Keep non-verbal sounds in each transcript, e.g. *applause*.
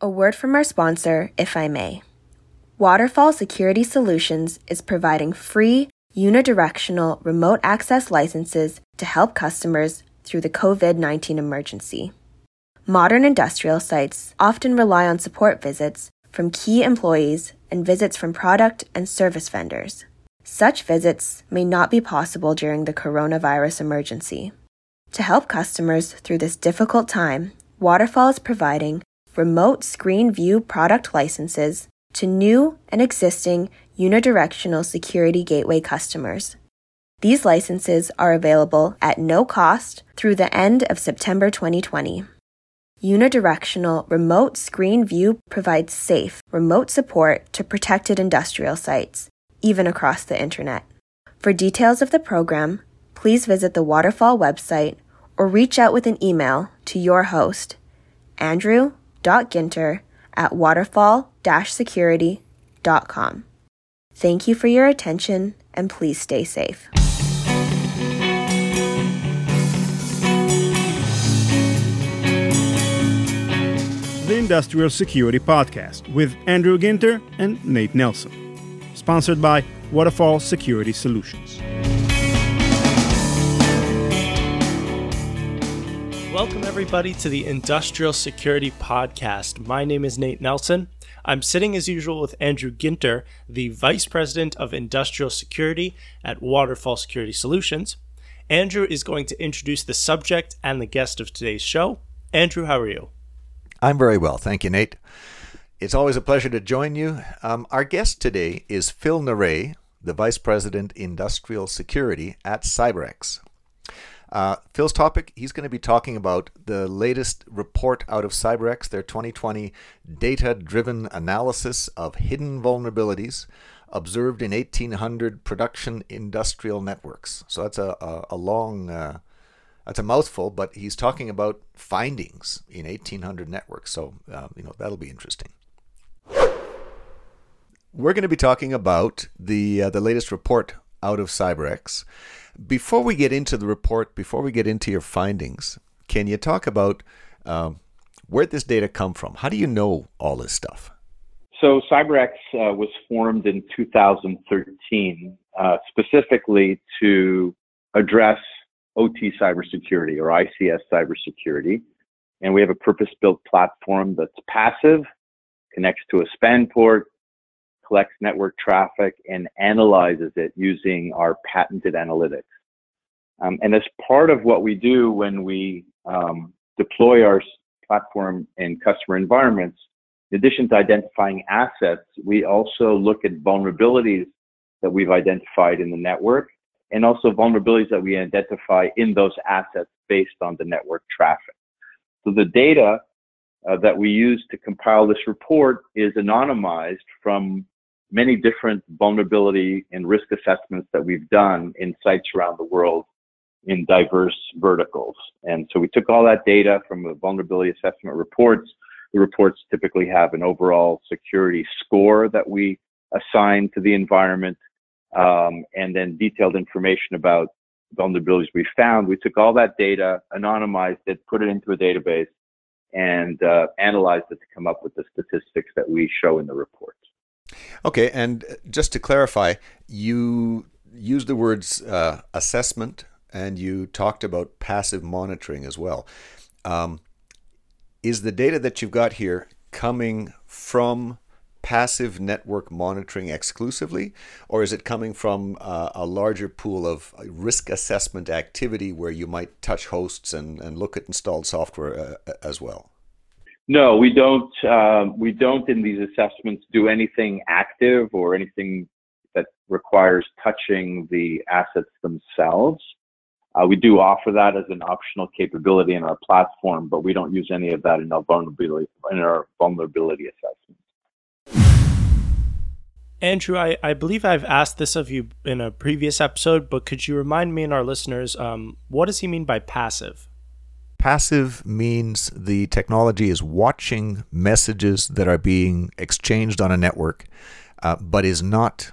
A word from our sponsor, if I may. Waterfall Security Solutions is providing free, unidirectional remote access licenses to help customers through the COVID 19 emergency. Modern industrial sites often rely on support visits from key employees and visits from product and service vendors. Such visits may not be possible during the coronavirus emergency. To help customers through this difficult time, Waterfall is providing remote screen view product licenses to new and existing unidirectional security gateway customers. These licenses are available at no cost through the end of September 2020. Unidirectional Remote Screen View provides safe, remote support to protected industrial sites, even across the internet. For details of the program, please visit the Waterfall website or reach out with an email to your host, andrew.ginter at waterfall-security.com. Thank you for your attention and please stay safe. the Industrial Security Podcast with Andrew Ginter and Nate Nelson. Sponsored by Waterfall Security Solutions. Welcome, everybody, to the Industrial Security Podcast. My name is Nate Nelson. I'm sitting as usual with Andrew Ginter, the Vice President of Industrial Security at Waterfall Security Solutions. Andrew is going to introduce the subject and the guest of today's show. Andrew, how are you? I'm very well. Thank you, Nate. It's always a pleasure to join you. Um, our guest today is Phil Neray, the Vice President Industrial Security at CyberX. Uh, Phil's topic, he's going to be talking about the latest report out of CyberX, their 2020 data driven analysis of hidden vulnerabilities observed in 1800 production industrial networks. So that's a, a, a long uh, that's a mouthful, but he's talking about findings in 1800 networks. So, um, you know, that'll be interesting. We're going to be talking about the uh, the latest report out of CyberX. Before we get into the report, before we get into your findings, can you talk about um, where this data come from? How do you know all this stuff? So CyberX uh, was formed in 2013 uh, specifically to address OT cybersecurity or ICS cybersecurity. And we have a purpose built platform that's passive, connects to a span port, collects network traffic, and analyzes it using our patented analytics. Um, and as part of what we do when we um, deploy our platform in customer environments, in addition to identifying assets, we also look at vulnerabilities that we've identified in the network and also vulnerabilities that we identify in those assets based on the network traffic. So the data uh, that we use to compile this report is anonymized from many different vulnerability and risk assessments that we've done in sites around the world in diverse verticals. And so we took all that data from the vulnerability assessment reports. The reports typically have an overall security score that we assign to the environment um, and then detailed information about vulnerabilities we found. We took all that data, anonymized it, put it into a database, and uh, analyzed it to come up with the statistics that we show in the report. Okay, and just to clarify, you used the words uh, assessment and you talked about passive monitoring as well. Um, is the data that you've got here coming from passive network monitoring exclusively, or is it coming from uh, a larger pool of risk assessment activity where you might touch hosts and, and look at installed software uh, as well? No, we don't. Um, we don't in these assessments do anything active or anything that requires touching the assets themselves. Uh, we do offer that as an optional capability in our platform, but we don't use any of that in our vulnerability in our vulnerability assessment. Andrew, I, I believe I've asked this of you in a previous episode, but could you remind me and our listeners um, what does he mean by passive? Passive means the technology is watching messages that are being exchanged on a network, uh, but is not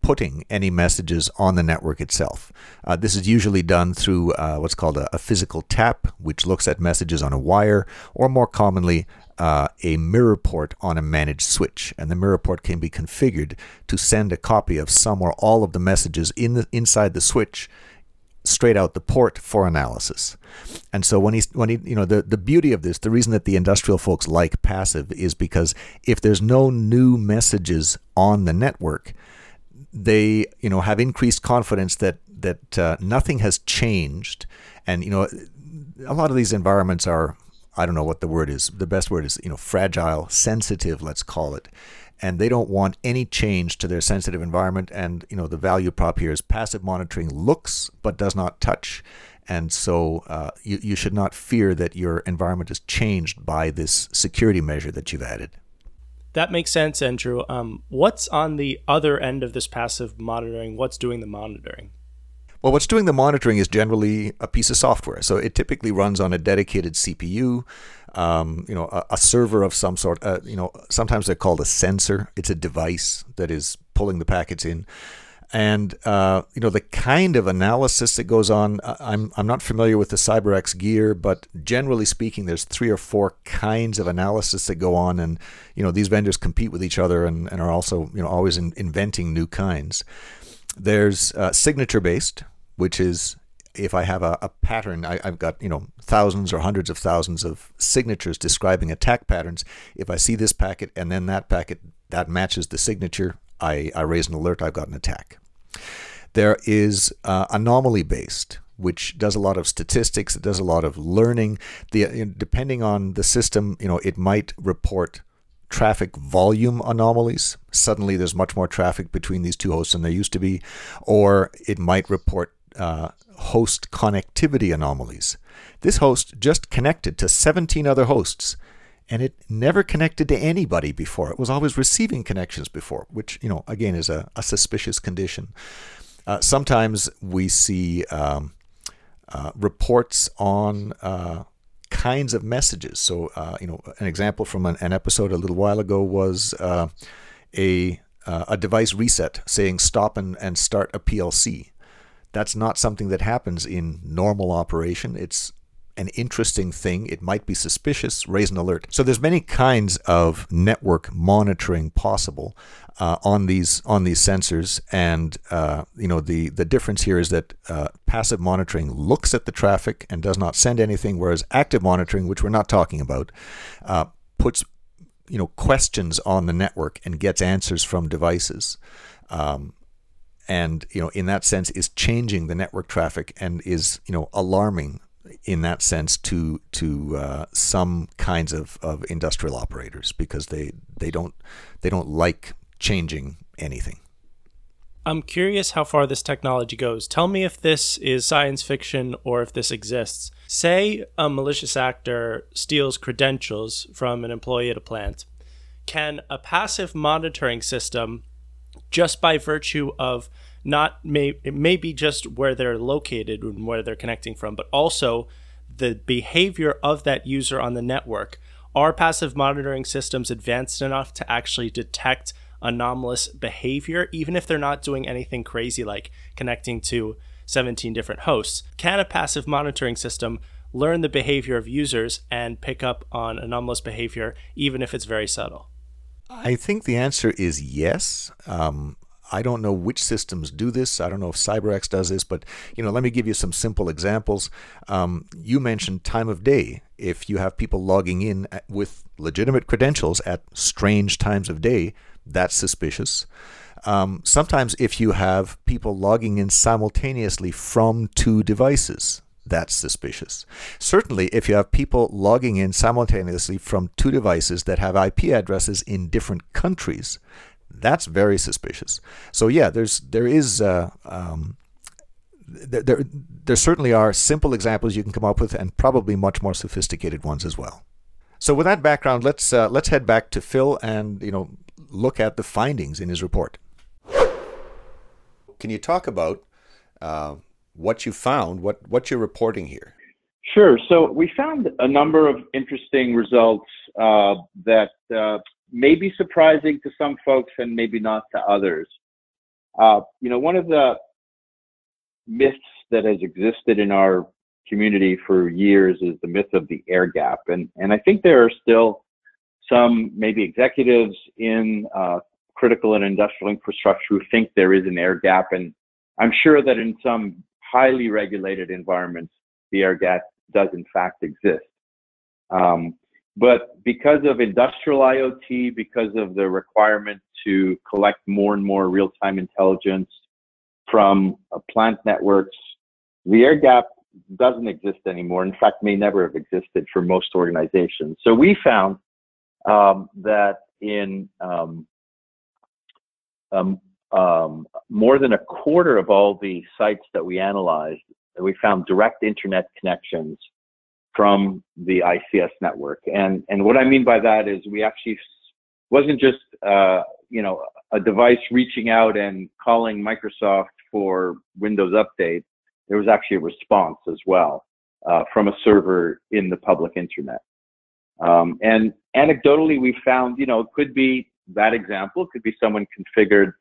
putting any messages on the network itself. Uh, this is usually done through uh, what's called a, a, physical tap, which looks at messages on a wire, or more commonly, uh, a mirror port on a managed switch, and the mirror port can be configured to send a copy of some or all of the messages in the, inside the switch straight out the port for analysis. And so when he when he you know the the beauty of this, the reason that the industrial folks like passive is because if there's no new messages on the network, they you know have increased confidence that that uh, nothing has changed, and you know a lot of these environments are I don't know what the word is. The best word is you know fragile, sensitive, let's call it and they don't want any change to their sensitive environment. And you know the value prop here is passive monitoring looks but does not touch, and so uh, you you should not fear that your environment is changed by this security measure that you've added. That makes sense, Andrew. Um, what's on the other end of this passive monitoring? What's doing the monitoring? Well, what's doing the monitoring is generally a piece of software. So it typically runs on a dedicated CPU, um, you know, a, a, server of some sort. Uh, you know, sometimes they're called a sensor. It's a device that is pulling the packets in. And uh, you know the kind of analysis that goes on. Uh, I'm I'm not familiar with the CyberX gear, but generally speaking, there's three or four kinds of analysis that go on, and you know these vendors compete with each other and, and are also you know always in, inventing new kinds. There's uh, signature based, which is if I have a, a pattern, I, have got you know thousands or hundreds of thousands of signatures describing attack patterns. If I see this packet and then that packet that matches the signature, I, I raise an alert. I've got an attack. There is uh, anomaly based, which does a lot of statistics. It does a lot of learning. The depending on the system, you know, it might report traffic volume anomalies. Suddenly, there's much more traffic between these two hosts than there used to be, or it might report uh, host connectivity anomalies. This host just connected to 17 other hosts, and it never connected to anybody before. It was always receiving connections before, which, you know, again, is a, a suspicious condition. Uh, sometimes we see um, uh, reports on uh, kinds of messages. So, uh, you know, an example from an, an, episode a little while ago was uh, a uh, a device reset saying stop and, and start a PLC. That's not something that happens in normal operation. It's an interesting thing. It might be suspicious. Raise an alert. So there's many kinds of network monitoring possible uh, on these on these sensors, and uh, you know the the difference here is that uh, passive monitoring looks at the traffic and does not send anything, whereas active monitoring, which we're not talking about, uh, puts you know questions on the network and gets answers from devices. Um, and you know in that sense is changing the network traffic and is you know alarming in that sense to to uh, some kinds of, of industrial operators because they they don't they don't like changing anything. I'm curious how far this technology goes. Tell me if this is science fiction or if this exists. Say a malicious actor steals credentials from an employee at a plant. Can a passive monitoring system just by virtue of not may it may be just where they're located and where they're connecting from, but also the behavior of that user on the network. Are passive monitoring systems advanced enough to actually detect anomalous behavior, even if they're not doing anything crazy like connecting to 17 different hosts? Can a passive monitoring system learn the behavior of users and pick up on anomalous behavior, even if it's very subtle? I think the answer is yes. Um, I don't know which systems do this. I don't know if CyberX does this, but you know, let me give you some simple examples. Um, you mentioned time of day. If you have people logging in with legitimate credentials at strange times of day, that's suspicious. Um, sometimes, if you have people logging in simultaneously from two devices, that's suspicious. Certainly, if you have people logging in simultaneously from two devices that have IP addresses in different countries, that's very suspicious. So yeah, there's there is uh, um, there, there there certainly are simple examples you can come up with, and probably much more sophisticated ones as well. So with that background, let's uh, let's head back to Phil and you know look at the findings in his report. Can you talk about uh, what you found, what, what you're reporting here. Sure. So we found a number of interesting results uh, that uh, may be surprising to some folks and maybe not to others. Uh, you know, one of the myths that has existed in our community for years is the myth of the air gap, and and I think there are still some maybe executives in uh, critical and industrial infrastructure who think there is an air gap. And I'm sure that in some highly regulated environments, the air gap does in fact exist. Um, but because of industrial IoT, because of the requirement to collect more and more real-time intelligence from uh, plant networks, the air gap doesn't exist anymore. In fact, may never have existed for most organizations. So we found um, that in um, um, more than a quarter of all the sites that we analyzed, we found direct internet connections from the ICS network. And and what I mean by that is we actually wasn't just uh, you know a device reaching out and calling Microsoft for Windows Update. There was actually a response as well uh, from a server in the public internet. Um, and anecdotally, we found you know it could be that example. It could be someone configured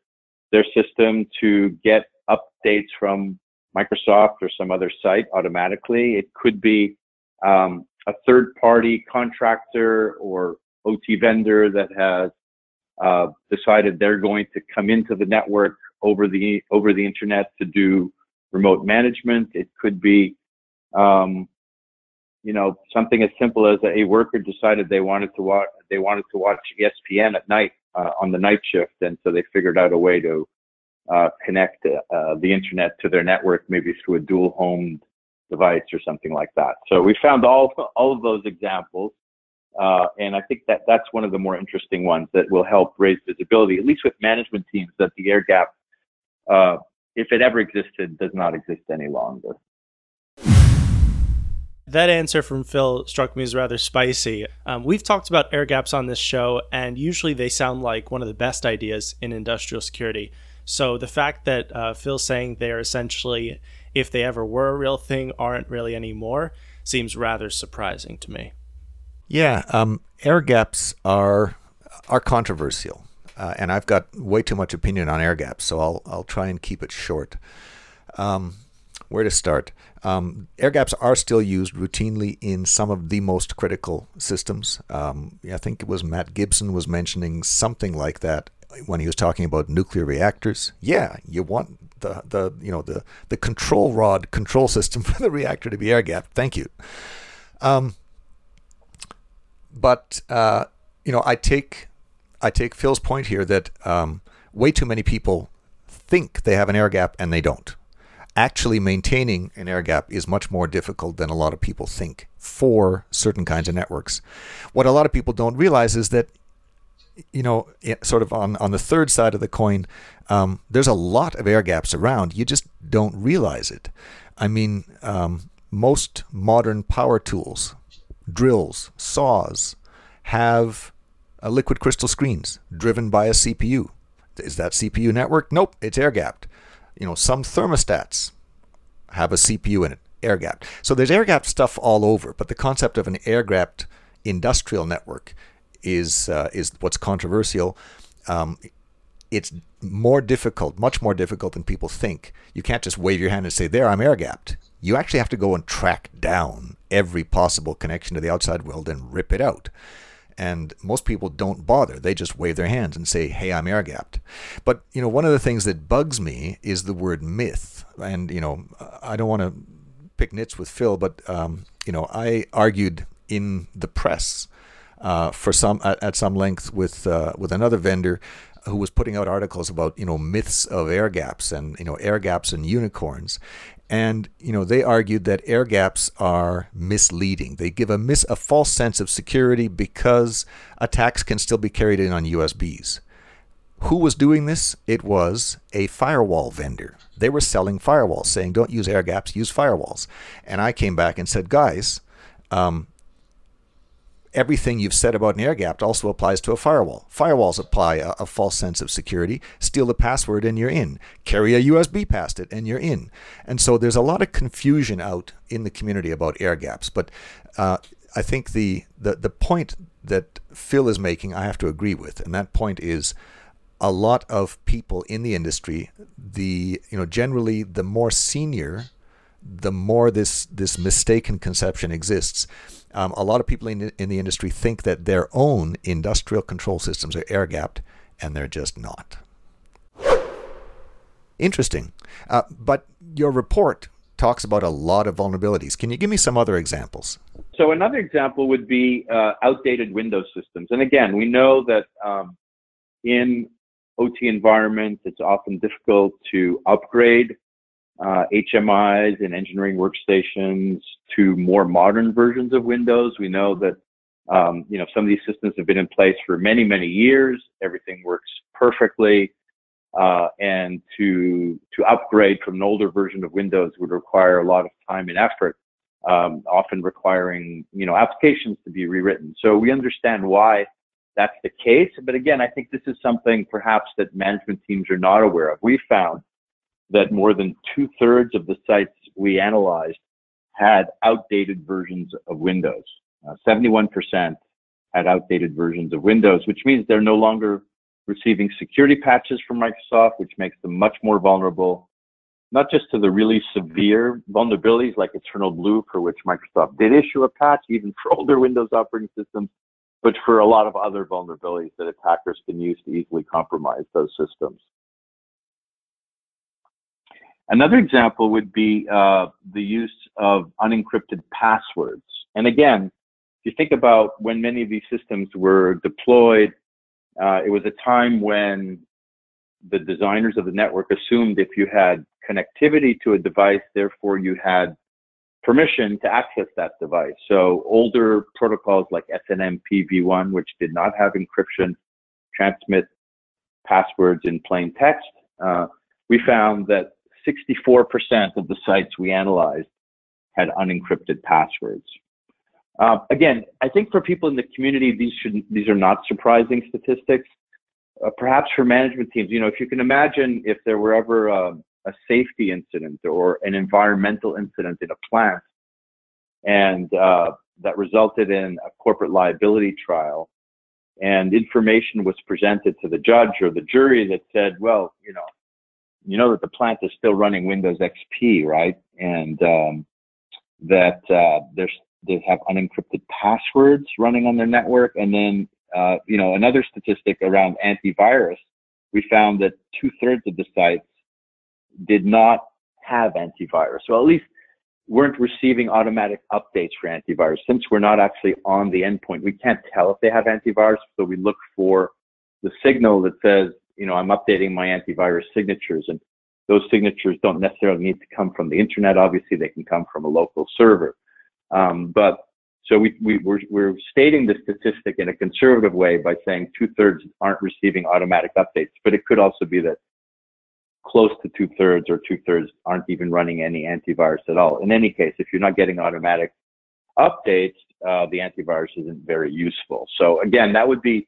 their system to get updates from Microsoft or some other site automatically. It could be um, a third party contractor or OT vendor that has uh, decided they're going to come into the network over the over the internet to do remote management. It could be, um, you know, something as simple as a worker decided they wanted to watch they wanted to watch ESPN at night uh, on the night shift, and so they figured out a way to uh, connect uh, the internet to their network, maybe through a dual homed device or something like that. So we found all all of those examples, uh, and I think that that's one of the more interesting ones that will help raise visibility, at least with management teams, that the air gap, uh, if it ever existed, does not exist any longer. That answer from Phil struck me as rather spicy. Um, we've talked about air gaps on this show, and usually they sound like one of the best ideas in industrial security. So the fact that uh, Phil's saying they're essentially if they ever were a real thing, aren't really anymore, seems rather surprising to me. Yeah, um, air gaps are are controversial, uh, and I've got way too much opinion on air gaps, so I'll I'll try and keep it short. Um, where to start? Um, air gaps are still used routinely in some of the most critical systems. Um, I think it was Matt Gibson was mentioning something like that when he was talking about nuclear reactors. Yeah, you want the the you know the the control rod control *laughs* system for the reactor to be air gapped. Thank you. Um, but uh, you know, I take I take Phil's point here that um, way too many people think they have an air gap and they don't. Actually, maintaining an air gap is much more difficult than a lot of people think for certain kinds of networks. What a lot of people don't realize is that you know, sort of on, on the third side of the coin, um, there's a lot of air gaps around. You just don't realize it. I mean, um, most modern power tools, drills, saws, have liquid crystal screens driven by a CPU. Is that CPU network? Nope, it's air gapped. You know, some thermostats have a CPU in it, air gapped. So there's air gapped stuff all over, but the concept of an air gapped industrial network is uh, is what's controversial. Um, it's more difficult, much more difficult than people think. You can't just wave your hand and say, "There, I'm air gapped." You actually have to go and track down every possible connection to the outside world and rip it out. And most people don't bother. They just wave their hands and say, "Hey, I'm air gapped." But you know, one of the things that bugs me is the word myth. And you know, I don't want to pick nits with Phil, but um, you know, I argued in the press uh, for some at, at, some length with uh, with another vendor who was putting out articles about you know myths of air gaps and you know air gaps and unicorns and you know they argued that air gaps are misleading. They give a mis a false sense of security because attacks can still be carried in on USBs who was doing this? It was a firewall vendor. They were selling firewalls saying don't use air gaps use firewalls. And I came back and said guys um, everything you've said about an air gap also applies to a firewall. Firewalls apply a, a, false sense of security. Steal the password and you're in. Carry a USB past it and you're in. And so there's a lot of confusion out in the community about air gaps. But uh, I think the, the, the point that Phil is making, I have to agree with. And that point is a lot of people in the industry, the you know generally the more senior, the more this this mistaken conception exists Um, a lot of people in, in the industry think that their own industrial control systems are air gapped, and they're just not. Interesting. Uh, but your report talks about a lot of vulnerabilities. Can you give me some other examples? So, another example would be uh, outdated Windows systems. And again, we know that um, in OT environments, it's often difficult to upgrade uh, HMIs and engineering workstations to more modern versions of Windows. We know that um, you know some of these systems have been in place for many many years. Everything works perfectly, uh, and to to upgrade from an older version of Windows would require a lot of time and effort, um, often requiring you know applications to be rewritten. So we understand why that's the case. But again, I think this is something perhaps that management teams are not aware of. We found that more than two thirds of the sites we analyzed had outdated versions of Windows. Uh, 71% had outdated versions of Windows, which means they're no longer receiving security patches from Microsoft, which makes them much more vulnerable, not just to the really severe vulnerabilities like Eternal Blue, for which Microsoft did issue a patch, even for *laughs* older Windows operating systems, but for a lot of other vulnerabilities that attackers can use to easily compromise those systems. Another example would be uh, the use of unencrypted passwords. And again, if you think about when many of these systems were deployed, uh, it was a time when the designers of the network assumed if you had connectivity to a device, therefore you had permission to access that device. So older protocols like SNMP v1, which did not have encryption, transmit passwords in plain text. Uh, we found that 64% of the sites we analyzed had unencrypted passwords. Uh, again, I think for people in the community, these should these are not surprising statistics. Uh, perhaps for management teams, you know, if you can imagine if there were ever a, a safety incident or an environmental incident in a plant, and uh, that resulted in a corporate liability trial, and information was presented to the judge or the jury that said, well, you know, you know that the plant is still running Windows XP, right? And um, that uh, there's they have unencrypted passwords running on their network, and then uh, you know another statistic around antivirus, we found that two thirds of the sites did not have antivirus. So at least weren't receiving automatic updates for antivirus. Since we're not actually on the endpoint, we can't tell if they have antivirus. So we look for the signal that says, you know, I'm updating my antivirus signatures and those signatures don't necessarily need to come from the internet. Obviously, they can come from a local server. Um, but so we, we, we're, we're stating the statistic in a conservative way by saying two thirds aren't receiving automatic updates, but it could also be that close to two thirds or two thirds aren't even running any antivirus at all. In any case, if you're not getting automatic updates, uh, the antivirus isn't very useful. So again, that would be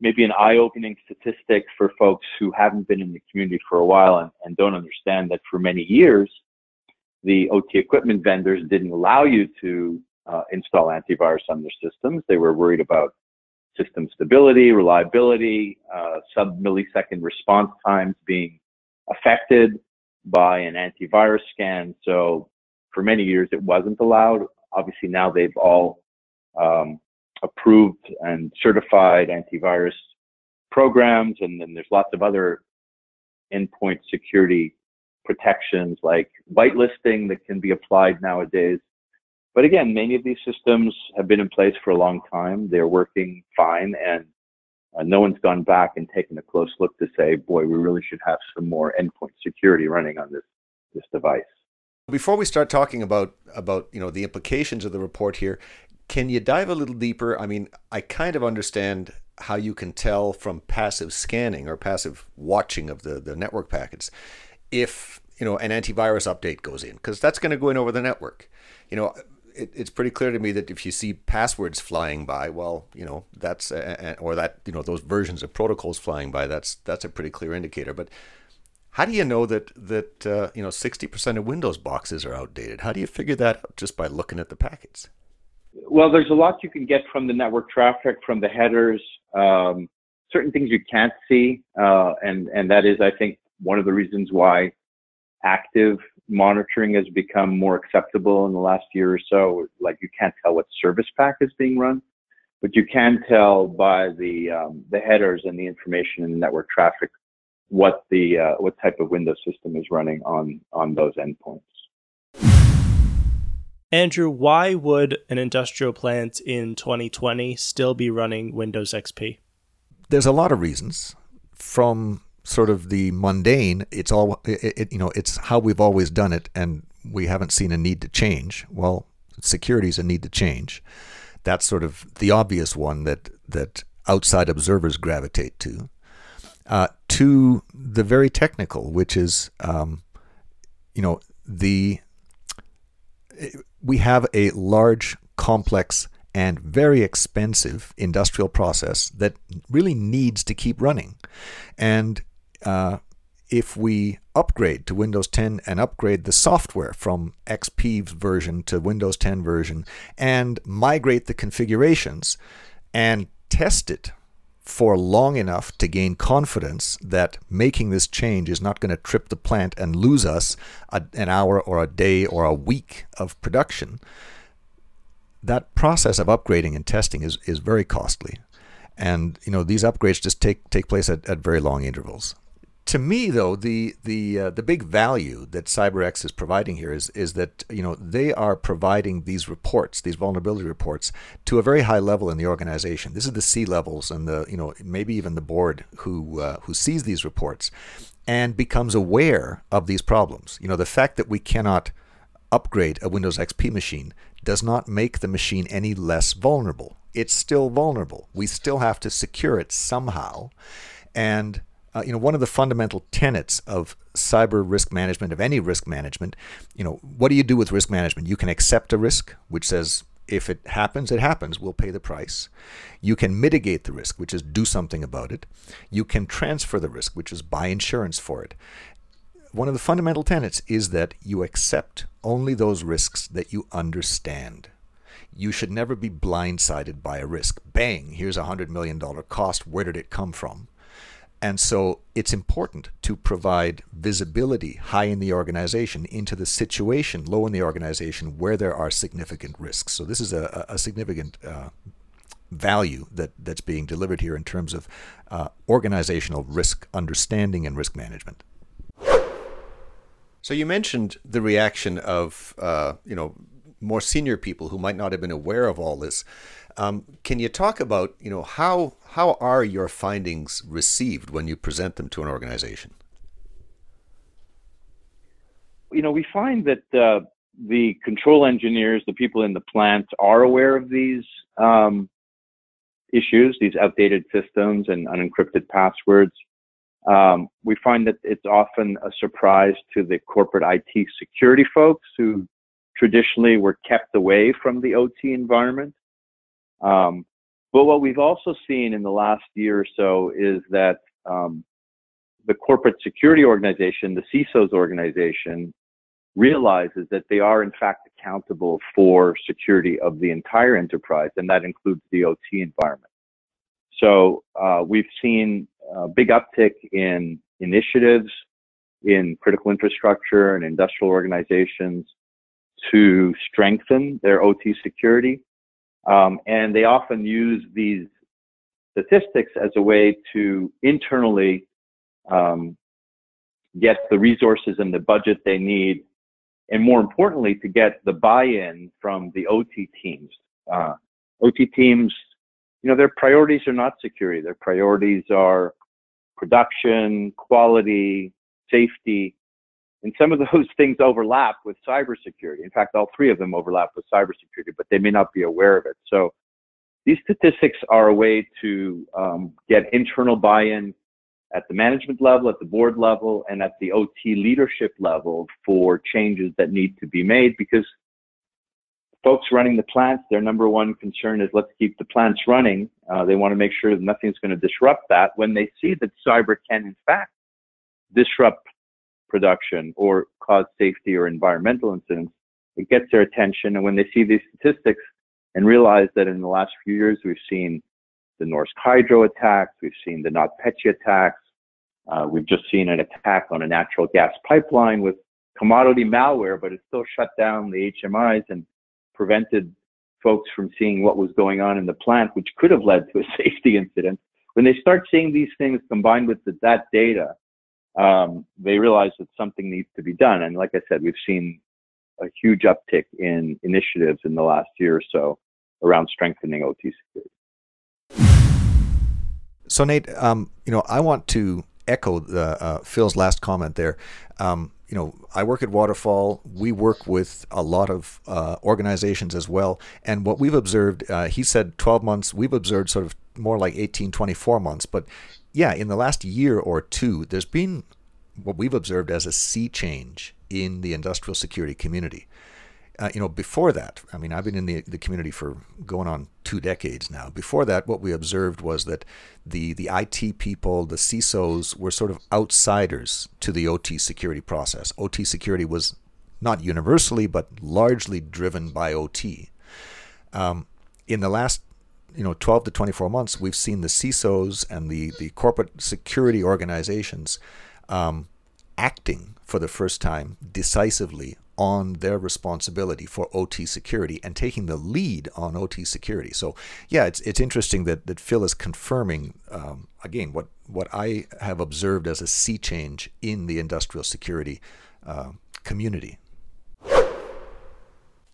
maybe an eye-opening statistic for folks who haven't been in the community for a while and, and don't understand that for many years, the OT equipment vendors didn't allow you to uh, install antivirus on their systems. They were worried about system stability, reliability, uh, sub-millisecond response times being affected by an antivirus scan. So for many years, it wasn't allowed. Obviously, now they've all um, approved and certified antivirus programs, and then there's lots of other endpoint security protections like whitelisting that can be applied nowadays. But again, many of these systems have been in place for a long time. They're working fine, and uh, no one's gone back and taken a close look to say, boy, we really should have some more endpoint security running on this this device. Before we start talking about about you know the implications of the report here, can you dive a little deeper? I mean, I kind of understand how you can tell from passive scanning or passive watching of the, the network packets if you know an antivirus update goes in because that's going to go in over the network. You know, it, it's pretty clear to me that if you see passwords flying by, well, you know that's a, or that you know those versions of protocols flying by, that's that's a pretty clear indicator. But how do you know that that uh, you know sixty percent of Windows boxes are outdated? How do you figure that out just by looking at the packets? Well, there's a lot you can get from the network traffic, from the headers. Um, certain things you can't see, uh, and and that is, I think, one of the reasons why active monitoring has become more acceptable in the last year or so. Like you can't tell what service pack is being run, but you can tell by the um, the headers and the information in the network traffic what the uh, what type of Windows system is running on on those endpoints. Andrew, why would an industrial plant in 2020 still be running Windows XP? There's a lot of reasons. From sort of the mundane, it's all it, it, you know, it's how we've always done it, and we haven't seen a need to change. Well, security is a need to change. That's sort of the obvious one that that outside observers gravitate to. Uh, to the very technical, which is, um, you know, the we have a large, complex, and very expensive industrial process that really needs to keep running. And uh, if we upgrade to Windows 10 and upgrade the software from XP version to Windows 10 version and migrate the configurations and test it for long enough to gain confidence that making this change is not going to trip the plant and lose us a, an hour or a day or a week of production, that process of upgrading and testing is, is very costly. And you know these upgrades just take take place at, at very long intervals to me, though, the the uh, the big value that CyberX is providing here is is that you know they are providing these reports, these vulnerability reports, to a very high level in the organization. This is the C levels and the you know maybe even the board who uh, who sees these reports and becomes aware of these problems. You know, the fact that we cannot upgrade a Windows XP machine does not make the machine any less vulnerable. It's still vulnerable. We still have to secure it somehow, and uh, you know, one of the fundamental tenets of cyber risk management, of any risk management, you know, what do you do with risk management? You can accept a risk, which says if it happens, it happens. We'll pay the price. You can mitigate the risk, which is do something about it. You can transfer the risk, which is buy insurance for it. One of the fundamental tenets is that you accept only those risks that you understand. You should never be blindsided by a risk. Bang, here's a $100 million cost. Where did it come from? And so it's important to provide visibility high in the organization into the situation low in the organization where there are significant risks. So this is a, a significant uh, value that, that's being delivered here in terms of uh, organizational risk understanding and risk management. So you mentioned the reaction of uh, you know more senior people who might not have been aware of all this. Um, can you talk about, you know, how how are your findings received when you present them to an organization? You know, we find that uh, the control engineers, the people in the plant, are aware of these um, issues, these outdated systems and unencrypted passwords. Um, we find that it's often a surprise to the corporate IT security folks who traditionally were kept away from the OT environment. Um, but what we've also seen in the last year or so is that um, the corporate security organization, the CISO's organization, realizes that they are in fact accountable for security of the entire enterprise, and that includes the OT environment. So uh, we've seen a big uptick in initiatives in critical infrastructure and industrial organizations to strengthen their OT security. Um, and they often use these statistics as a way to internally um, get the resources and the budget they need, and more importantly, to get the buy-in from the OT teams. Uh, OT teams, you know, their priorities are not security. Their priorities are production, quality, safety, and some of those *laughs* things overlap with cybersecurity. In fact, all three of them overlap with cybersecurity, but they may not be aware of it. So these statistics are a way to um, get internal buy-in at the management level, at the board level, and at the OT leadership level for changes that need to be made because folks running the plants, their number one concern is let's keep the plants running. Uh, they want to make sure that nothing's going to disrupt that. When they see that cyber can, in fact, disrupt production or cause safety or environmental incidents, it gets their attention. And when they see these statistics and realize that in the last few years, we've seen the Norsk Hydro attacks, we've seen the NotPetya attacks, uh, we've just seen an attack on a natural gas pipeline with commodity malware, but it still shut down the HMIs and prevented folks from seeing what was going on in the plant, which could have led to a *laughs* safety incident. When they start seeing these things combined with the, that data, um, they realize that something needs to be done. And like I said, we've seen a huge uptick in initiatives in the last year or so around strengthening OT security. So Nate, um, you know, I want to echo the, uh, Phil's last comment there. Um, you know, I work at Waterfall. We work with a lot of uh, organizations as well. And what we've observed, uh, he said 12 months, we've observed sort of more like 18, 24 months. But yeah, in the last year or two, there's been what we've observed as a sea change in the industrial security community uh, you know, before that, I mean, I've been in the, the community for going on two decades now. Before that, what we observed was that the, the IT people, the CISOs, were sort of outsiders to the OT security process. OT security was not universally, but largely driven by OT. Um, in the last you know 12 to 24 months, we've seen the CISOs and the, the corporate security organizations um, acting for the first time decisively on their responsibility for OT security and taking the lead on OT security. So, yeah, it's it's interesting that, that Phil is confirming um, again what what I have observed as a sea change in the industrial security uh, community.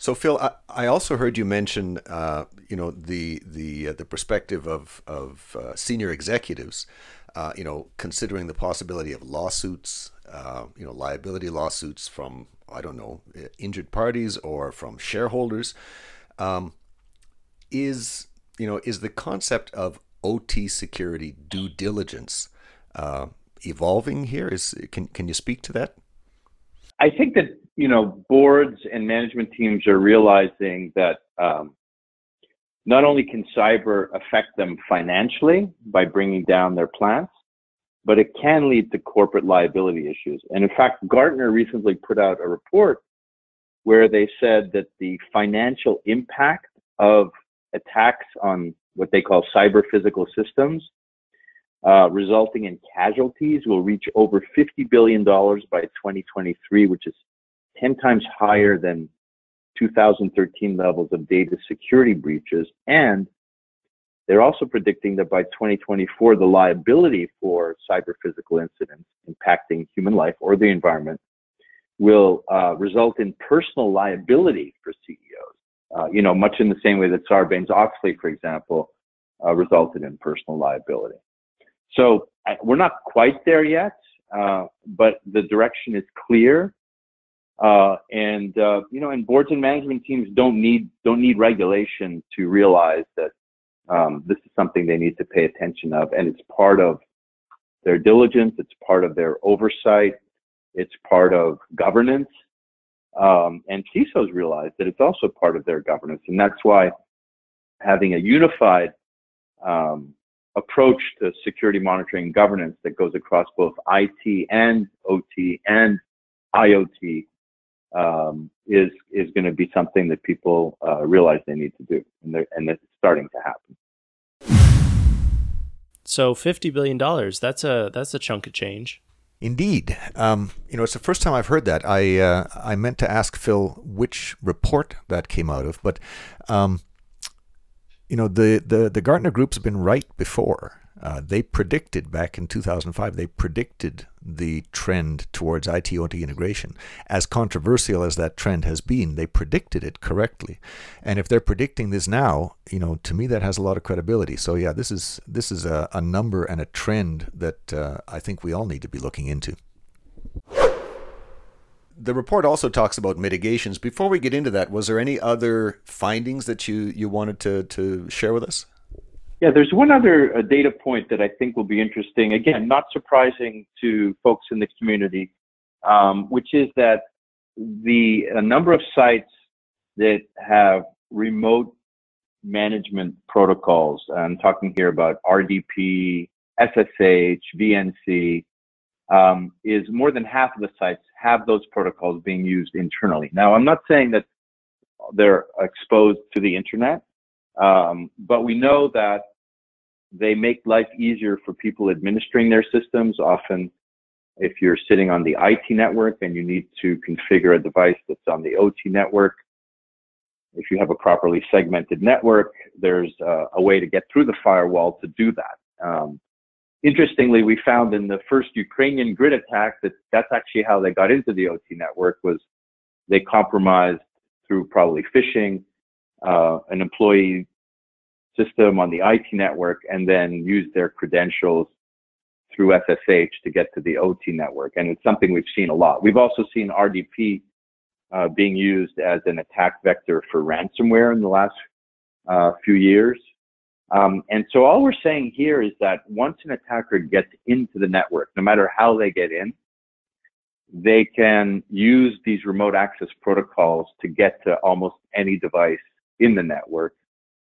So, Phil, I, I also heard you mention, uh, you know, the the uh, the perspective of of uh, senior executives, uh, you know, considering the possibility of lawsuits, uh, you know, liability lawsuits from I don't know, injured parties or from shareholders. Um, is you know is the concept of OT security due diligence uh, evolving here? Is can can you speak to that? I think that you know boards and management teams are realizing that um, not only can cyber affect them financially by bringing down their plants, but it can lead to corporate liability issues. And in fact, Gartner recently put out a report where they said that the financial impact of attacks on what they call cyber physical systems, uh, resulting in casualties, will reach over $50 billion by 2023, which is 10 times higher than 2013 levels of data security breaches and they're also predicting that by 2024, the liability for cyber physical incidents impacting human life or the environment will uh, result in personal liability for CEOs. Uh, you know, much in the same way that Sarbanes-Oxley, for example, uh, resulted in personal liability. So I, we're not quite there yet, uh, but the direction is clear. Uh, and uh, you know, and boards and management teams don't need don't need regulation to realize that um, this is something they need to pay attention of, and it's part of their diligence. It's part of their oversight. It's part of governance. Um, and CISOs realize that it's also part of their governance, and that's why having a unified um, approach to security monitoring governance that goes across both IT and OT and IoT um, is is going to be something that people uh, realize they need to do, and and it's starting to happen. So fifty billion dollars that's a that's a chunk of change. Indeed, um, you know it's the first time I've heard that. I uh, I meant to ask Phil which report that came out of, but um, you know the, the the Gartner Group's been right before. Uh, they predicted back in 2005, they predicted the trend towards IT OT integration. As controversial as that trend has been, they predicted it correctly. And if they're predicting this now, you know, to me that has a lot of credibility. So yeah, this is this is a, a number and a trend that uh, I think we all need to be looking into. The report also talks about mitigations. Before we get into that, was there any other findings that you, you wanted to, to share with us? Yeah, there's one other uh, data point that I think will be interesting. Again, not surprising to folks in the community, um, which is that the number of sites that have remote management protocols. I'm talking here about RDP, SSH, VNC. Um, is more than half of the sites have those protocols being used internally. Now, I'm not saying that they're exposed to the internet. Um, but we know that they make life easier for people administering their systems. Often if you're sitting on the IT network and you need to configure a device that's on the OT network, if you have a properly segmented network, there's a, a way to get through the firewall to do that. Um, interestingly, we found in the first Ukrainian grid attack that that's actually how they got into the OT network was they compromised through probably phishing uh, an employee system on the IT network and then use their credentials through SSH to get to the OT network. And it's something we've seen a lot. We've also seen RDP uh, being used as an attack vector for ransomware in the last uh, few years. Um, and so all we're saying here is that once an attacker gets into the network, no matter how they get in, they can use these remote access protocols to get to almost any device in the network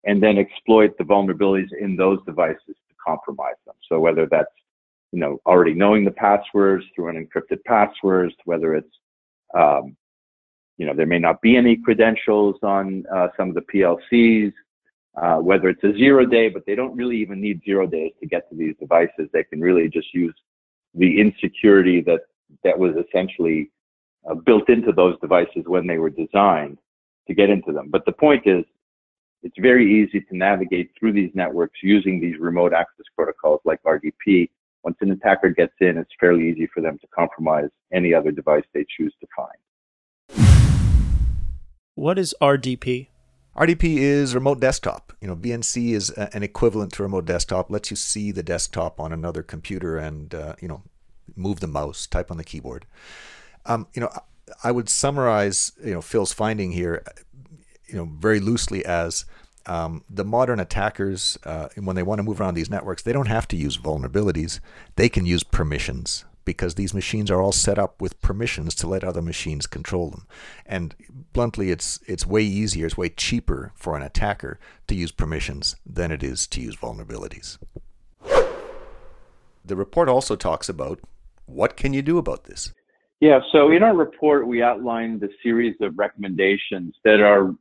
and then exploit the vulnerabilities in those devices to compromise them. So whether that's you know already knowing the passwords through an encrypted passwords, whether it's um, you know there may not be any credentials on uh, some of the PLCs, uh, whether it's a zero day, but they don't really even need zero days to get to these devices. They can really just use the insecurity that that was essentially uh, built into those devices when they were designed to get into them. But the point is, it's very easy to navigate through these networks using these remote access protocols like RDP. Once an attacker gets in, it's fairly easy for them to compromise any other device they choose to find. What is RDP? RDP is remote desktop. You know, VNC is an equivalent to remote desktop. Lets you see the desktop on another computer and uh, you know move the mouse, type on the keyboard. Um, you know, I would summarize you know Phil's finding here, you know, very loosely as um, the modern attackers, uh, when they want to move around these networks, they don't have to use vulnerabilities. They can use permissions because these machines are all set up with permissions to let other machines control them. And bluntly, it's it's way easier, it's way cheaper for an attacker to use permissions than it is to use vulnerabilities. The report also talks about what can you do about this? Yeah, so in our report, we outlined a series of recommendations that are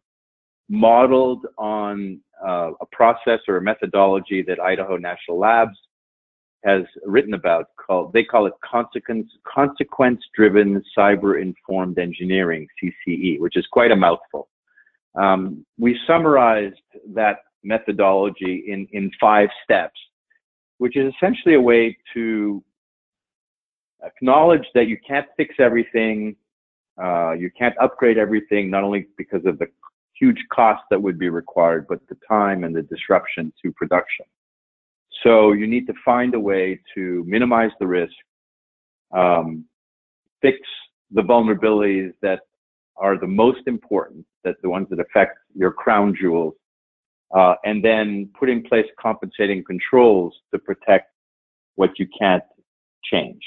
modeled on uh, a process or a methodology that Idaho National Labs has written about called they call it consequence consequence driven cyber informed engineering CCE, which is quite a mouthful. Um, we summarized that methodology in in five steps, which is essentially a way to acknowledge that you can't fix everything, uh, you can't upgrade everything, not only because of the huge cost that would be required, but the time and the disruption to production. So you need to find a way to minimize the risk, um, fix the vulnerabilities that are the most important, that the ones that affect your crown jewels, uh, and then put in place compensating controls to protect what you can't change.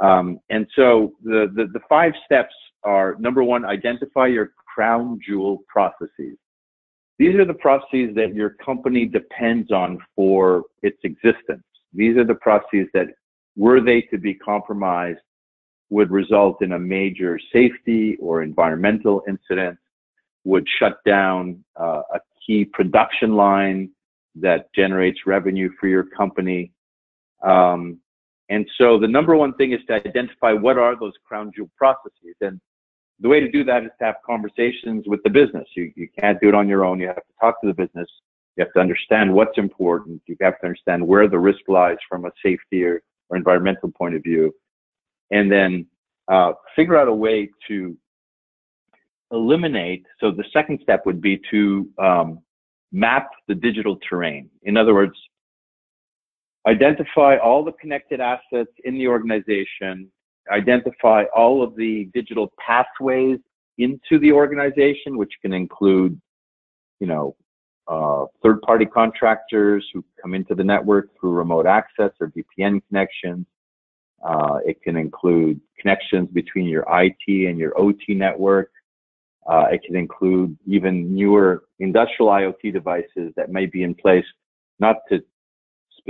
Um, and so the, the, the five steps are number one, identify your crown jewel processes. These are the processes that your company depends on for its existence. These are the processes that, were they to be compromised, would result in a major safety or environmental incident, would shut down uh, a key production line that generates revenue for your company. Um, and so the number one thing is to identify what are those crown jewel processes. And the way to do that is to have conversations with the business. You, you can't do it on your own. You have to talk to the business. You have to understand what's important. You have to understand where the risk lies from a safety or, or environmental point of view. And then uh, figure out a way to eliminate. So the second step would be to um, map the digital terrain. In other words, identify all the connected assets in the organization identify all of the digital pathways into the organization, which can include, you know, uh, third-party contractors who come into the network through remote access or VPN connections. Uh, it can include connections between your IT and your OT network. Uh, it can include even newer industrial IoT devices that may be in place not to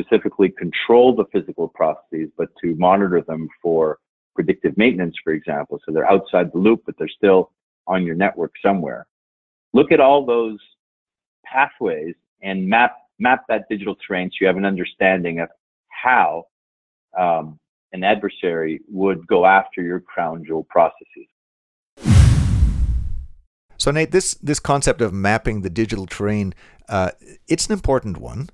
specifically control the physical processes, but to monitor them for predictive maintenance, for example. So they're outside the loop, but they're still on your network somewhere. Look at all those pathways and map map that digital terrain so you have an understanding of how um, an adversary would go after your crown jewel processes. So Nate, this this concept of mapping the digital terrain, uh, it's an important one.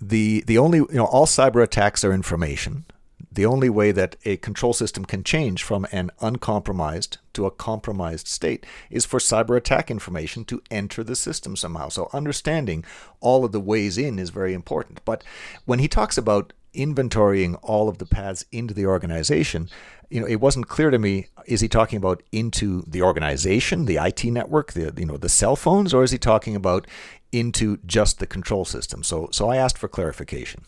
The the only you know all cyber attacks are information. The only way that a control system can change from an uncompromised to a compromised state is for cyber attack information to enter the system somehow. So understanding all of the ways in is very important. But when he talks about inventorying all of the paths into the organization, you know, it wasn't clear to me. Is he talking about into the organization, the IT network, the you know the cell phones, or is he talking about into just the control system? So, so I asked for clarification.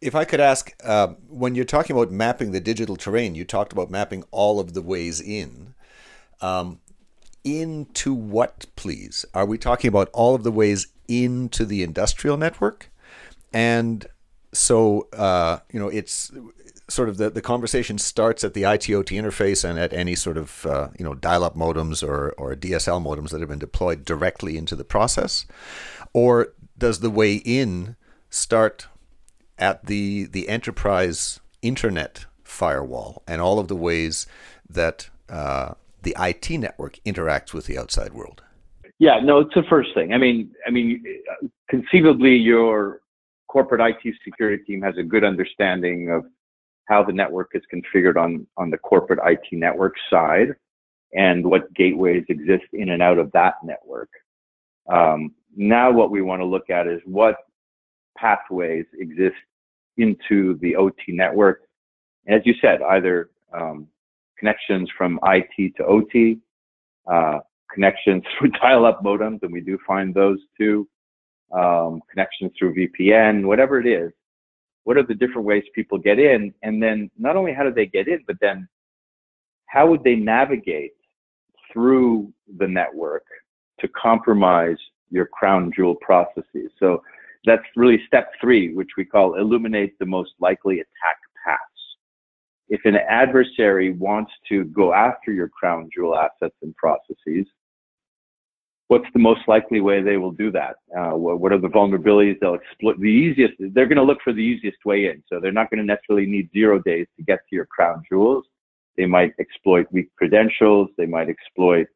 If I could ask, uh, when you're talking about mapping the digital terrain, you talked about mapping all of the ways in. Um, into what, please? Are we talking about all of the ways into the industrial network? And so, uh, you know, it's sort of the, the conversation starts at the ITOT interface and at any sort of uh, you know dial-up modems or, or DSL modems that have been deployed directly into the process, or does the way in start at the the enterprise internet firewall and all of the ways that uh, the IT network interacts with the outside world? Yeah, no, it's the first thing. I mean, I mean, conceivably, your corporate IT security team has a good understanding of how the network is configured on, on the corporate IT network side and what gateways exist in and out of that network. Um, now what we want to look at is what pathways exist into the OT network. As you said, either um, connections from IT to OT, uh, connections *laughs* through dial-up modems, and we do find those too, um, connections through VPN, whatever it is what are the different ways people get in? And then not only how do they get in, but then how would they navigate through the network to compromise your crown jewel processes? So that's really step three, which we call illuminate the most likely attack paths. If an adversary wants to go after your crown jewel assets and processes, what's the most likely way they will do that? Uh, what are the vulnerabilities they'll exploit? The easiest, they're going to look for the easiest way in. So they're not going to necessarily need zero days to get to your crown jewels. They might exploit weak credentials. They might exploit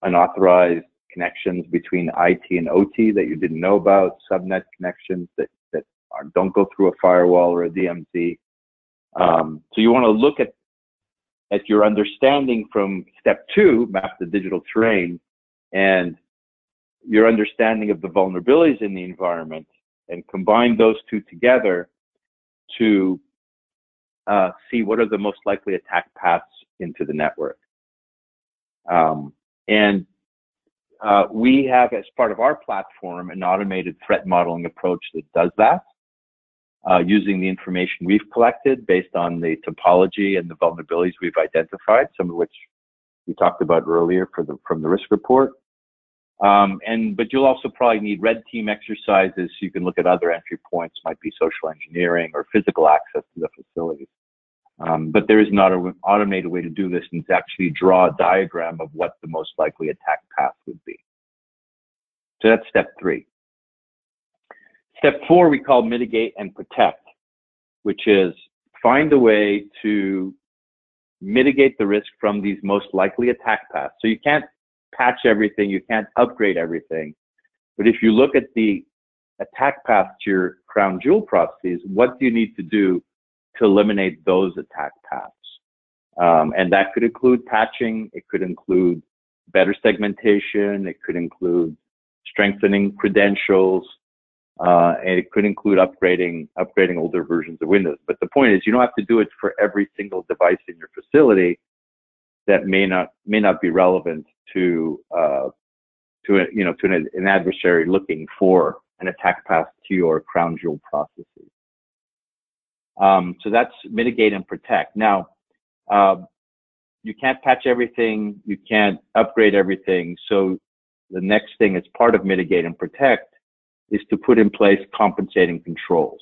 unauthorized connections between IT and OT that you didn't know about, subnet connections that, that are, don't go through a firewall or a DMZ. Um, so you want to look at at your understanding from step two, map the digital terrain, and your understanding of the vulnerabilities in the environment and combine those two together to uh, see what are the most likely attack paths into the network. Um, and uh, we have, as part of our platform, an automated threat modeling approach that does that uh, using the information we've collected based on the topology and the vulnerabilities we've identified, some of which we talked about earlier the, from the risk report. Um, and but you'll also probably need red team exercises so you can look at other entry points, might be social engineering or physical access to the facilities. Um, but there is not an automated way to do this and to actually draw a diagram of what the most likely attack path would be. So that's step three. Step four we call mitigate and protect, which is find a way to mitigate the risk from these most likely attack paths. So you can't patch everything, you can't upgrade everything. But if you look at the attack path to your crown jewel processes, what do you need to do to eliminate those attack paths? Um, and that could include patching, it could include better segmentation, it could include strengthening credentials, uh, and it could include upgrading upgrading older versions of Windows. But the point is, you don't have to do it for every single device in your facility that may not may not be relevant to uh, to a, you know to an, an, adversary looking for an attack path to your crown jewel processes. Um, so that's mitigate and protect. Now, uh, you can't patch everything, you can't upgrade everything. So the next thing as part of mitigate and protect is to put in place compensating controls.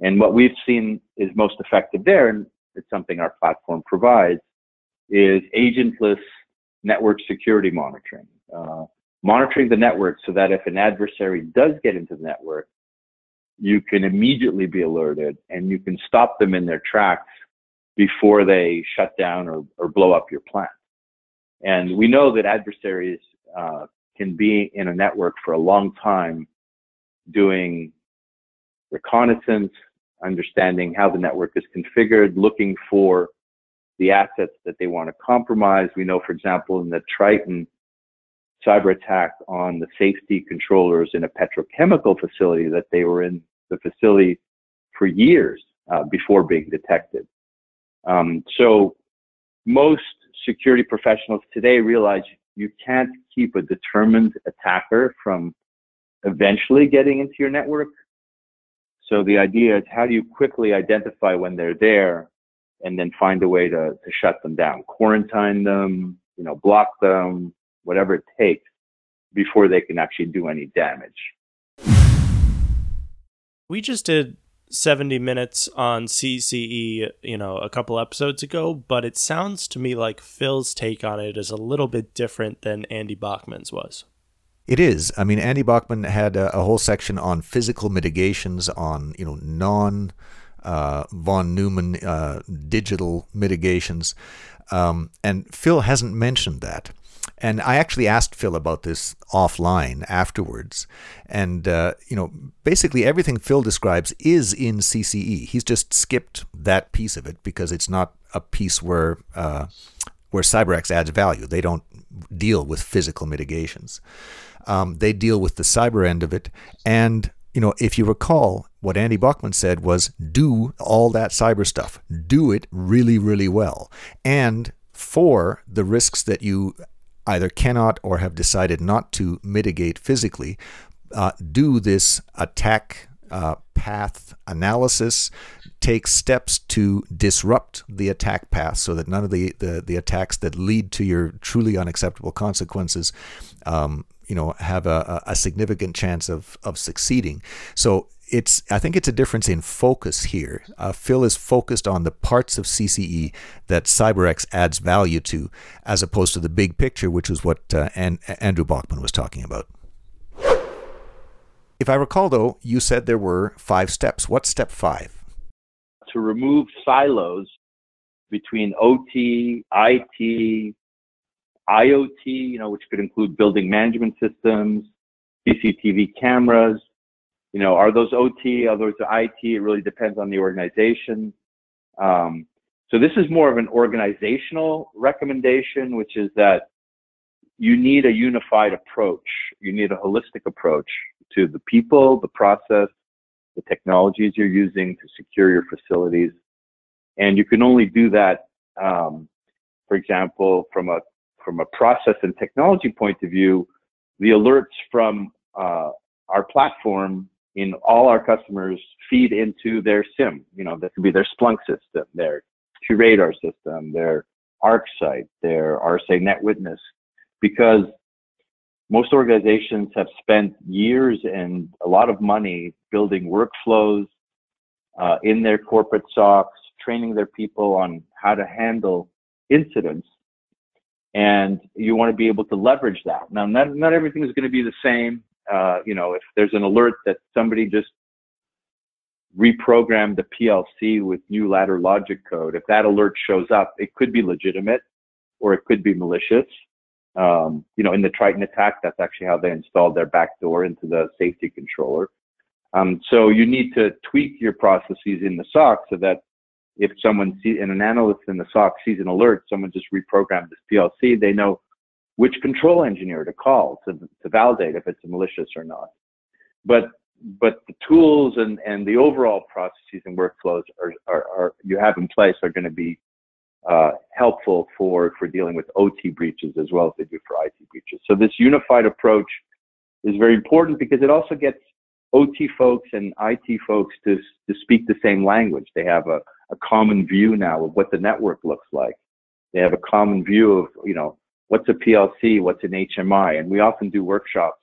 And what we've seen is most effective there, and it's something our platform provides, is agentless network security monitoring. Uh, monitoring the network so that if an adversary does get into the network, you can immediately be alerted and you can stop them in their tracks before they shut down or, or blow up your plant. And we know that adversaries uh, can be in a network for a long time doing reconnaissance, understanding how the network is configured, looking for the assets that they want to compromise. We know, for example, in the Triton cyber attack on the safety controllers in a petrochemical facility that they were in the facility for years uh, before being detected. Um, so most security professionals today realize you can't keep a determined attacker from eventually getting into your network. So the idea is how do you quickly identify when they're there and then find a way to, to shut them down, quarantine them, you know, block them, whatever it takes before they can actually do any damage. We just did 70 minutes on CCE, you know, a couple episodes ago, but it sounds to me like Phil's take on it is a little bit different than Andy Bochman's was. It is. I mean, Andy Bachman had a, a whole section on physical mitigations, on you know non uh, von Neumann uh, digital mitigations, um, and Phil hasn't mentioned that. And I actually asked Phil about this offline afterwards. And, uh, you know, basically everything Phil describes is in CCE. He's just skipped that piece of it because it's not a piece where, uh, where CyberX adds value. They don't deal with physical mitigations. Um, they deal with the cyber end of it. And, you know, if you recall, what Andy Bochman said was do all that cyber stuff, do it really, really well. And for the risks that you either cannot or have decided not to mitigate physically, uh, do this attack uh, path analysis, take steps to disrupt the attack path so that none of the, the, the attacks that lead to your truly unacceptable consequences um, you know have a, a significant chance of, of succeeding. So it's I think it's a difference in focus here. Uh, Phil is focused on the parts of CCE that CyberX adds value to, as opposed to the big picture, which is what uh, An- Andrew Bochman was talking about. If I recall, though, you said there were five steps. What's step five? To remove silos between OT, IT, IoT, you know, which could include building management systems, CCTV cameras, you know, are those OT, are those IT? It really depends on the organization. Um, so this is more of an organizational recommendation, which is that you need a unified approach. You need a holistic approach to the people, the process, the technologies you're using to secure your facilities. And you can only do that, um, for example, from a from a process and technology point of view, the alerts from uh, our platform in all our customers feed into their SIEM. You know, that could be their Splunk system, their QRadar system, their ArcSight, their RSA NetWitness, because most organizations have spent years and a lot of money building workflows uh, in their corporate SOCs, training their people on how to handle incidents. And you want to be able to leverage that. Now, not, not everything is going to be the same. Uh, you know, if there's an alert that somebody just reprogrammed the PLC with new ladder logic code, if that alert shows up, it could be legitimate or it could be malicious. Um, you know, in the Triton attack, that's actually how they installed their backdoor into the safety controller. Um, so you need to tweak your processes in the SOC so that if someone sees, an analyst in the SOC sees an alert, someone just reprogrammed this PLC, they know which control engineer to call to, to validate if it's malicious or not. But but the tools and, and the overall processes and workflows are, are, are you have in place are going to be uh, helpful for, for dealing with OT breaches as well as they do for IT breaches. So this unified approach is very important because it also gets OT folks and IT folks to, to speak the same language. They have a, a common view now of what the network looks like. They have a common view of, you know, what's a PLC, what's an HMI, and we often do workshops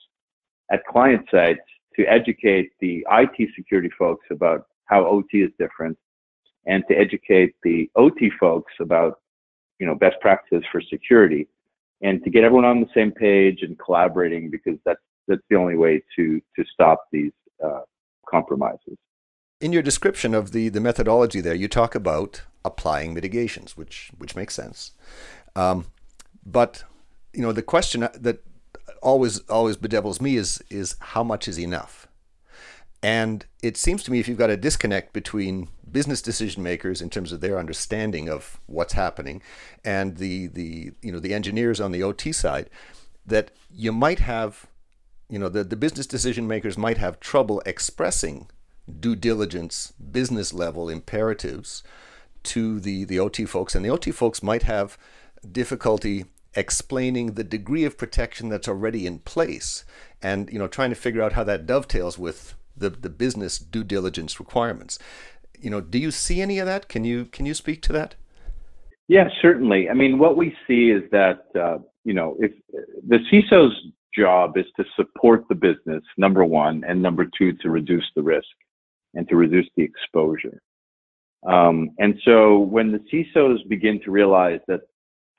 at client sites to educate the IT security folks about how OT is different and to educate the OT folks about, you know, best practices for security and to get everyone on the same page and collaborating because that's, that's the only way to, to stop these, uh, compromises. In your description of the, the methodology there, you talk about applying mitigations, which which makes sense. Um, but you know the question that always always bedevils me is is how much is enough? And it seems to me if you've got a disconnect between business decision makers in terms of their understanding of what's happening and the the you know the engineers on the OT side, that you might have you know the, the business decision makers might have trouble expressing due diligence business level imperatives to the the OT folks. And the OT folks might have difficulty explaining the degree of protection that's already in place and you know trying to figure out how that dovetails with the, the business due diligence requirements. You know do you see any of that? Can you can you speak to that? Yeah certainly. I mean what we see is that uh, you know if the ciso's job is to support the business number one and number two to reduce the risk and to reduce the exposure um, and so when the cisos begin to realize that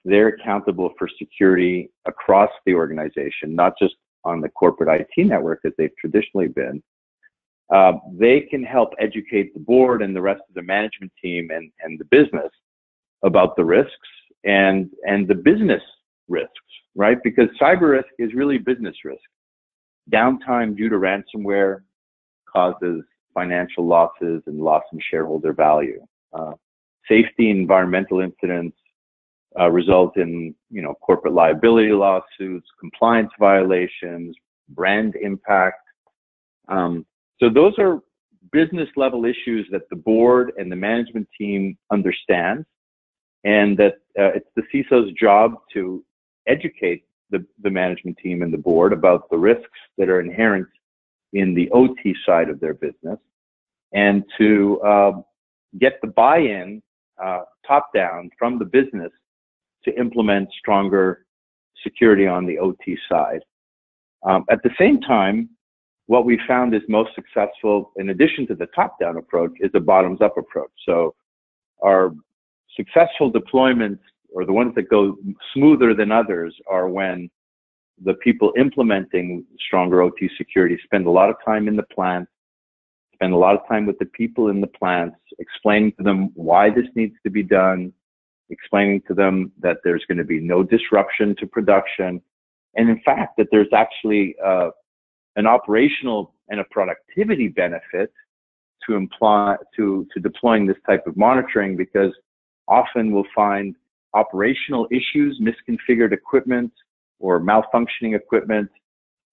they're accountable for security across the organization, not just on the corporate IT network as they've traditionally been. Uh, they can help educate the board and the rest of the management team and, and the business about the risks and and the business risks, right? Because cyber risk is really business risk. Downtime due to ransomware causes financial losses and loss in shareholder value. Uh, safety and environmental incidents uh, result in you know corporate liability lawsuits, compliance violations, brand impact. Um, so those are business level issues that the board and the management team understand, and that uh, it's the CISO's job to educate the, the management team and the board about the risks that are inherent in the OT side of their business, and to uh, get the buy-in uh, top down from the business to implement stronger security on the OT side. Um, at the same time, what we found is most successful, in addition to the top-down approach, is a bottoms-up approach. So our successful deployments, or the ones that go smoother than others, are when the people implementing stronger OT security spend a lot of time in the plant, spend a lot of time with the people in the plants, explaining to them why this needs to be done, explaining to them that there's going to be no disruption to production. And in fact, that there's actually uh, an operational and a productivity benefit to imply to, to deploying this type of monitoring because often we'll find operational issues, misconfigured equipment or malfunctioning equipment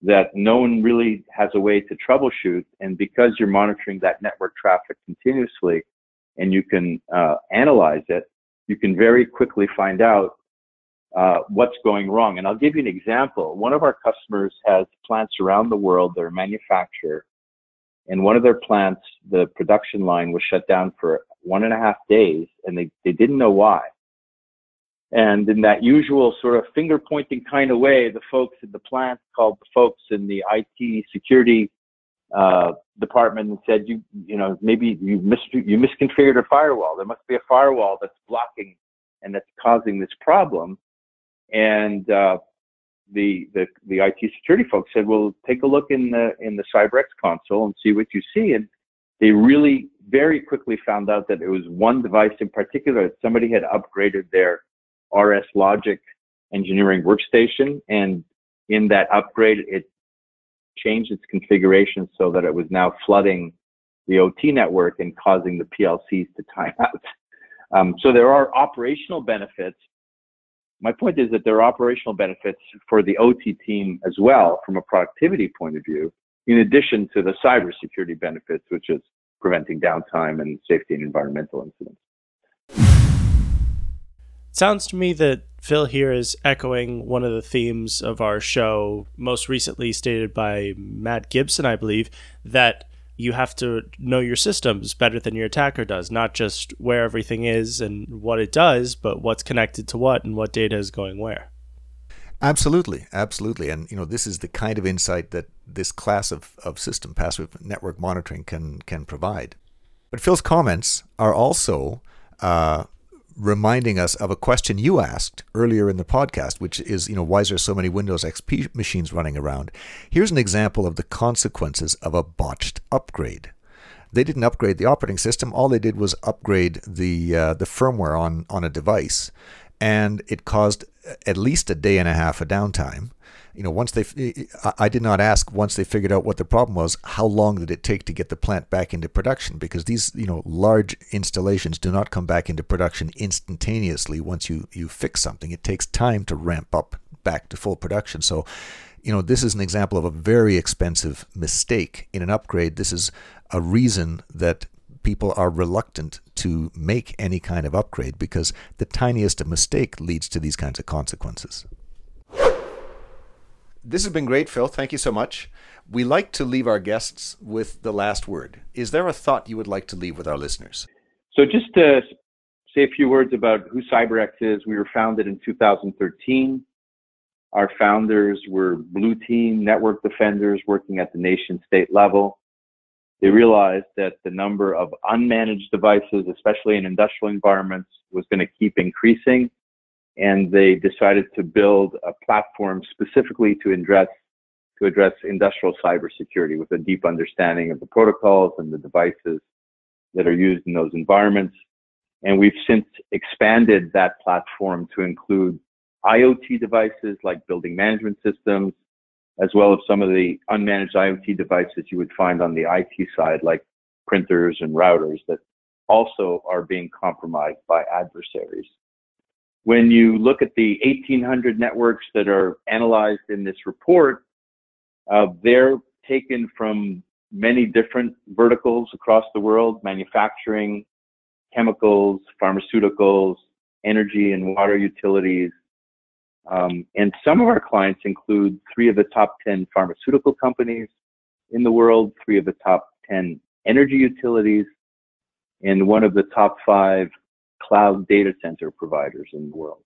that no one really has a way to troubleshoot. And because you're monitoring that network traffic continuously and you can uh, analyze it, you can very quickly find out uh, what's going wrong. And I'll give you an example. One of our customers has plants around the world. They're a manufacturer. And one of their plants, the production line was shut down for one and a half days and they, they didn't know why. And in that usual sort of finger pointing kind of way, the folks in the plant called the folks in the IT security uh, department and said, you, you know, maybe you mis you misconfigured a firewall. There must be a firewall that's blocking and that's causing this problem. And uh, the, the the IT security folks said, well, take a look in the in the CyberX console and see what you see. And they really very quickly found out that it was one device in particular that somebody had upgraded their RS Logic engineering workstation, and in that upgrade, it changed its configuration so that it was now flooding the OT network and causing the PLCs to time out. *laughs* Um, so there are operational benefits. My point is that there are operational benefits for the OT team as well from a productivity point of view, in addition to the cybersecurity benefits, which is preventing downtime and safety and environmental incidents. Sounds to me that Phil here is echoing one of the themes of our show, most recently stated by Matt Gibson, I believe, that you have to know your systems better than your attacker does, not just where everything is and what it does, but what's connected to what and what data is going where. Absolutely, absolutely. And you know, this is the kind of insight that this class of, of system passive network monitoring can can provide. But Phil's comments are also uh, reminding us of a question you asked earlier in the podcast, which is, you know, why is there so many Windows XP machines running around? Here's an example of the consequences of a botched upgrade. They didn't upgrade the operating system. All they did was upgrade the uh, the firmware on on a device, and it caused at least a day and a half of downtime you know, once they, I did not ask once they figured out what the problem was, how long did it take to get the plant back into production? Because these, you know, large installations do not come back into production instantaneously once you, you fix something. It takes time to ramp up back to full production. So, you know, this is an example of a very expensive mistake in an upgrade. This is a reason that people are reluctant to make any kind of upgrade because the tiniest of mistake leads to these kinds of consequences. This has been great, Phil. Thank you so much. We like to leave our guests with the last word. Is there a thought you would like to leave with our listeners? So, just to say a few words about who CyberX is, we were founded in 2013. Our founders were blue team network defenders working at the nation state level. They realized that the number of unmanaged devices, especially in industrial environments, was going to keep increasing and they decided to build a platform specifically to address to address industrial cybersecurity with a deep understanding of the protocols and the devices that are used in those environments. And we've since expanded that platform to include IoT devices like building management systems, as well as some of the unmanaged IoT devices you would find on the IT side, like printers and routers that also are being compromised by adversaries. When you look at the 1,800 networks that are analyzed in this report, uh, they're taken from many different verticals across the world, manufacturing, chemicals, pharmaceuticals, energy and water utilities. Um, and some of our clients include three of the top 10 pharmaceutical companies in the world, three of the top 10 energy utilities, and one of the top five cloud data center providers in the world.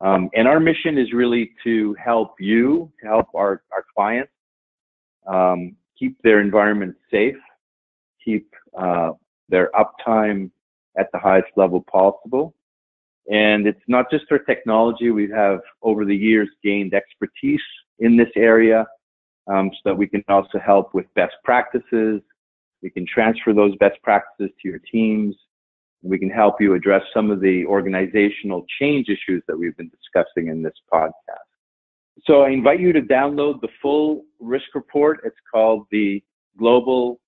Um, and our mission is really to help you, to help our, our clients um, keep their environment safe, keep uh, their uptime at the highest level possible. And it's not just our technology. We have over the years gained expertise in this area um, so that we can also help with best practices. We can transfer those best practices to your teams we can help you address some of the organizational change issues that we've been discussing in this podcast. So I invite you to download the full risk report. It's called the Global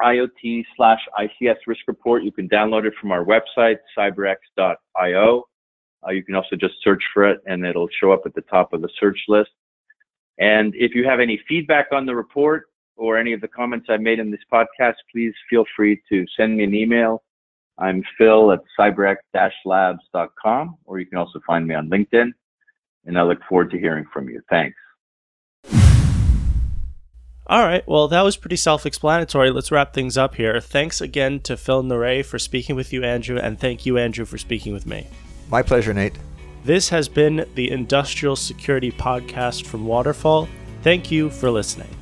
IoT slash ICS risk report. You can download it from our website, cyberx.io. Uh, you can also just search for it and it'll show up at the top of the search list. And if you have any feedback on the report, or any of the comments I made in this podcast, please feel free to send me an email. I'm Phil at cyberx-labs.com, or you can also find me on LinkedIn. And I look forward to hearing from you. Thanks. All right. Well, that was pretty self explanatory. Let's wrap things up here. Thanks again to Phil Neray for speaking with you, Andrew, and thank you, Andrew, for speaking with me. My pleasure, Nate. This has been the Industrial Security Podcast from Waterfall. Thank you for listening.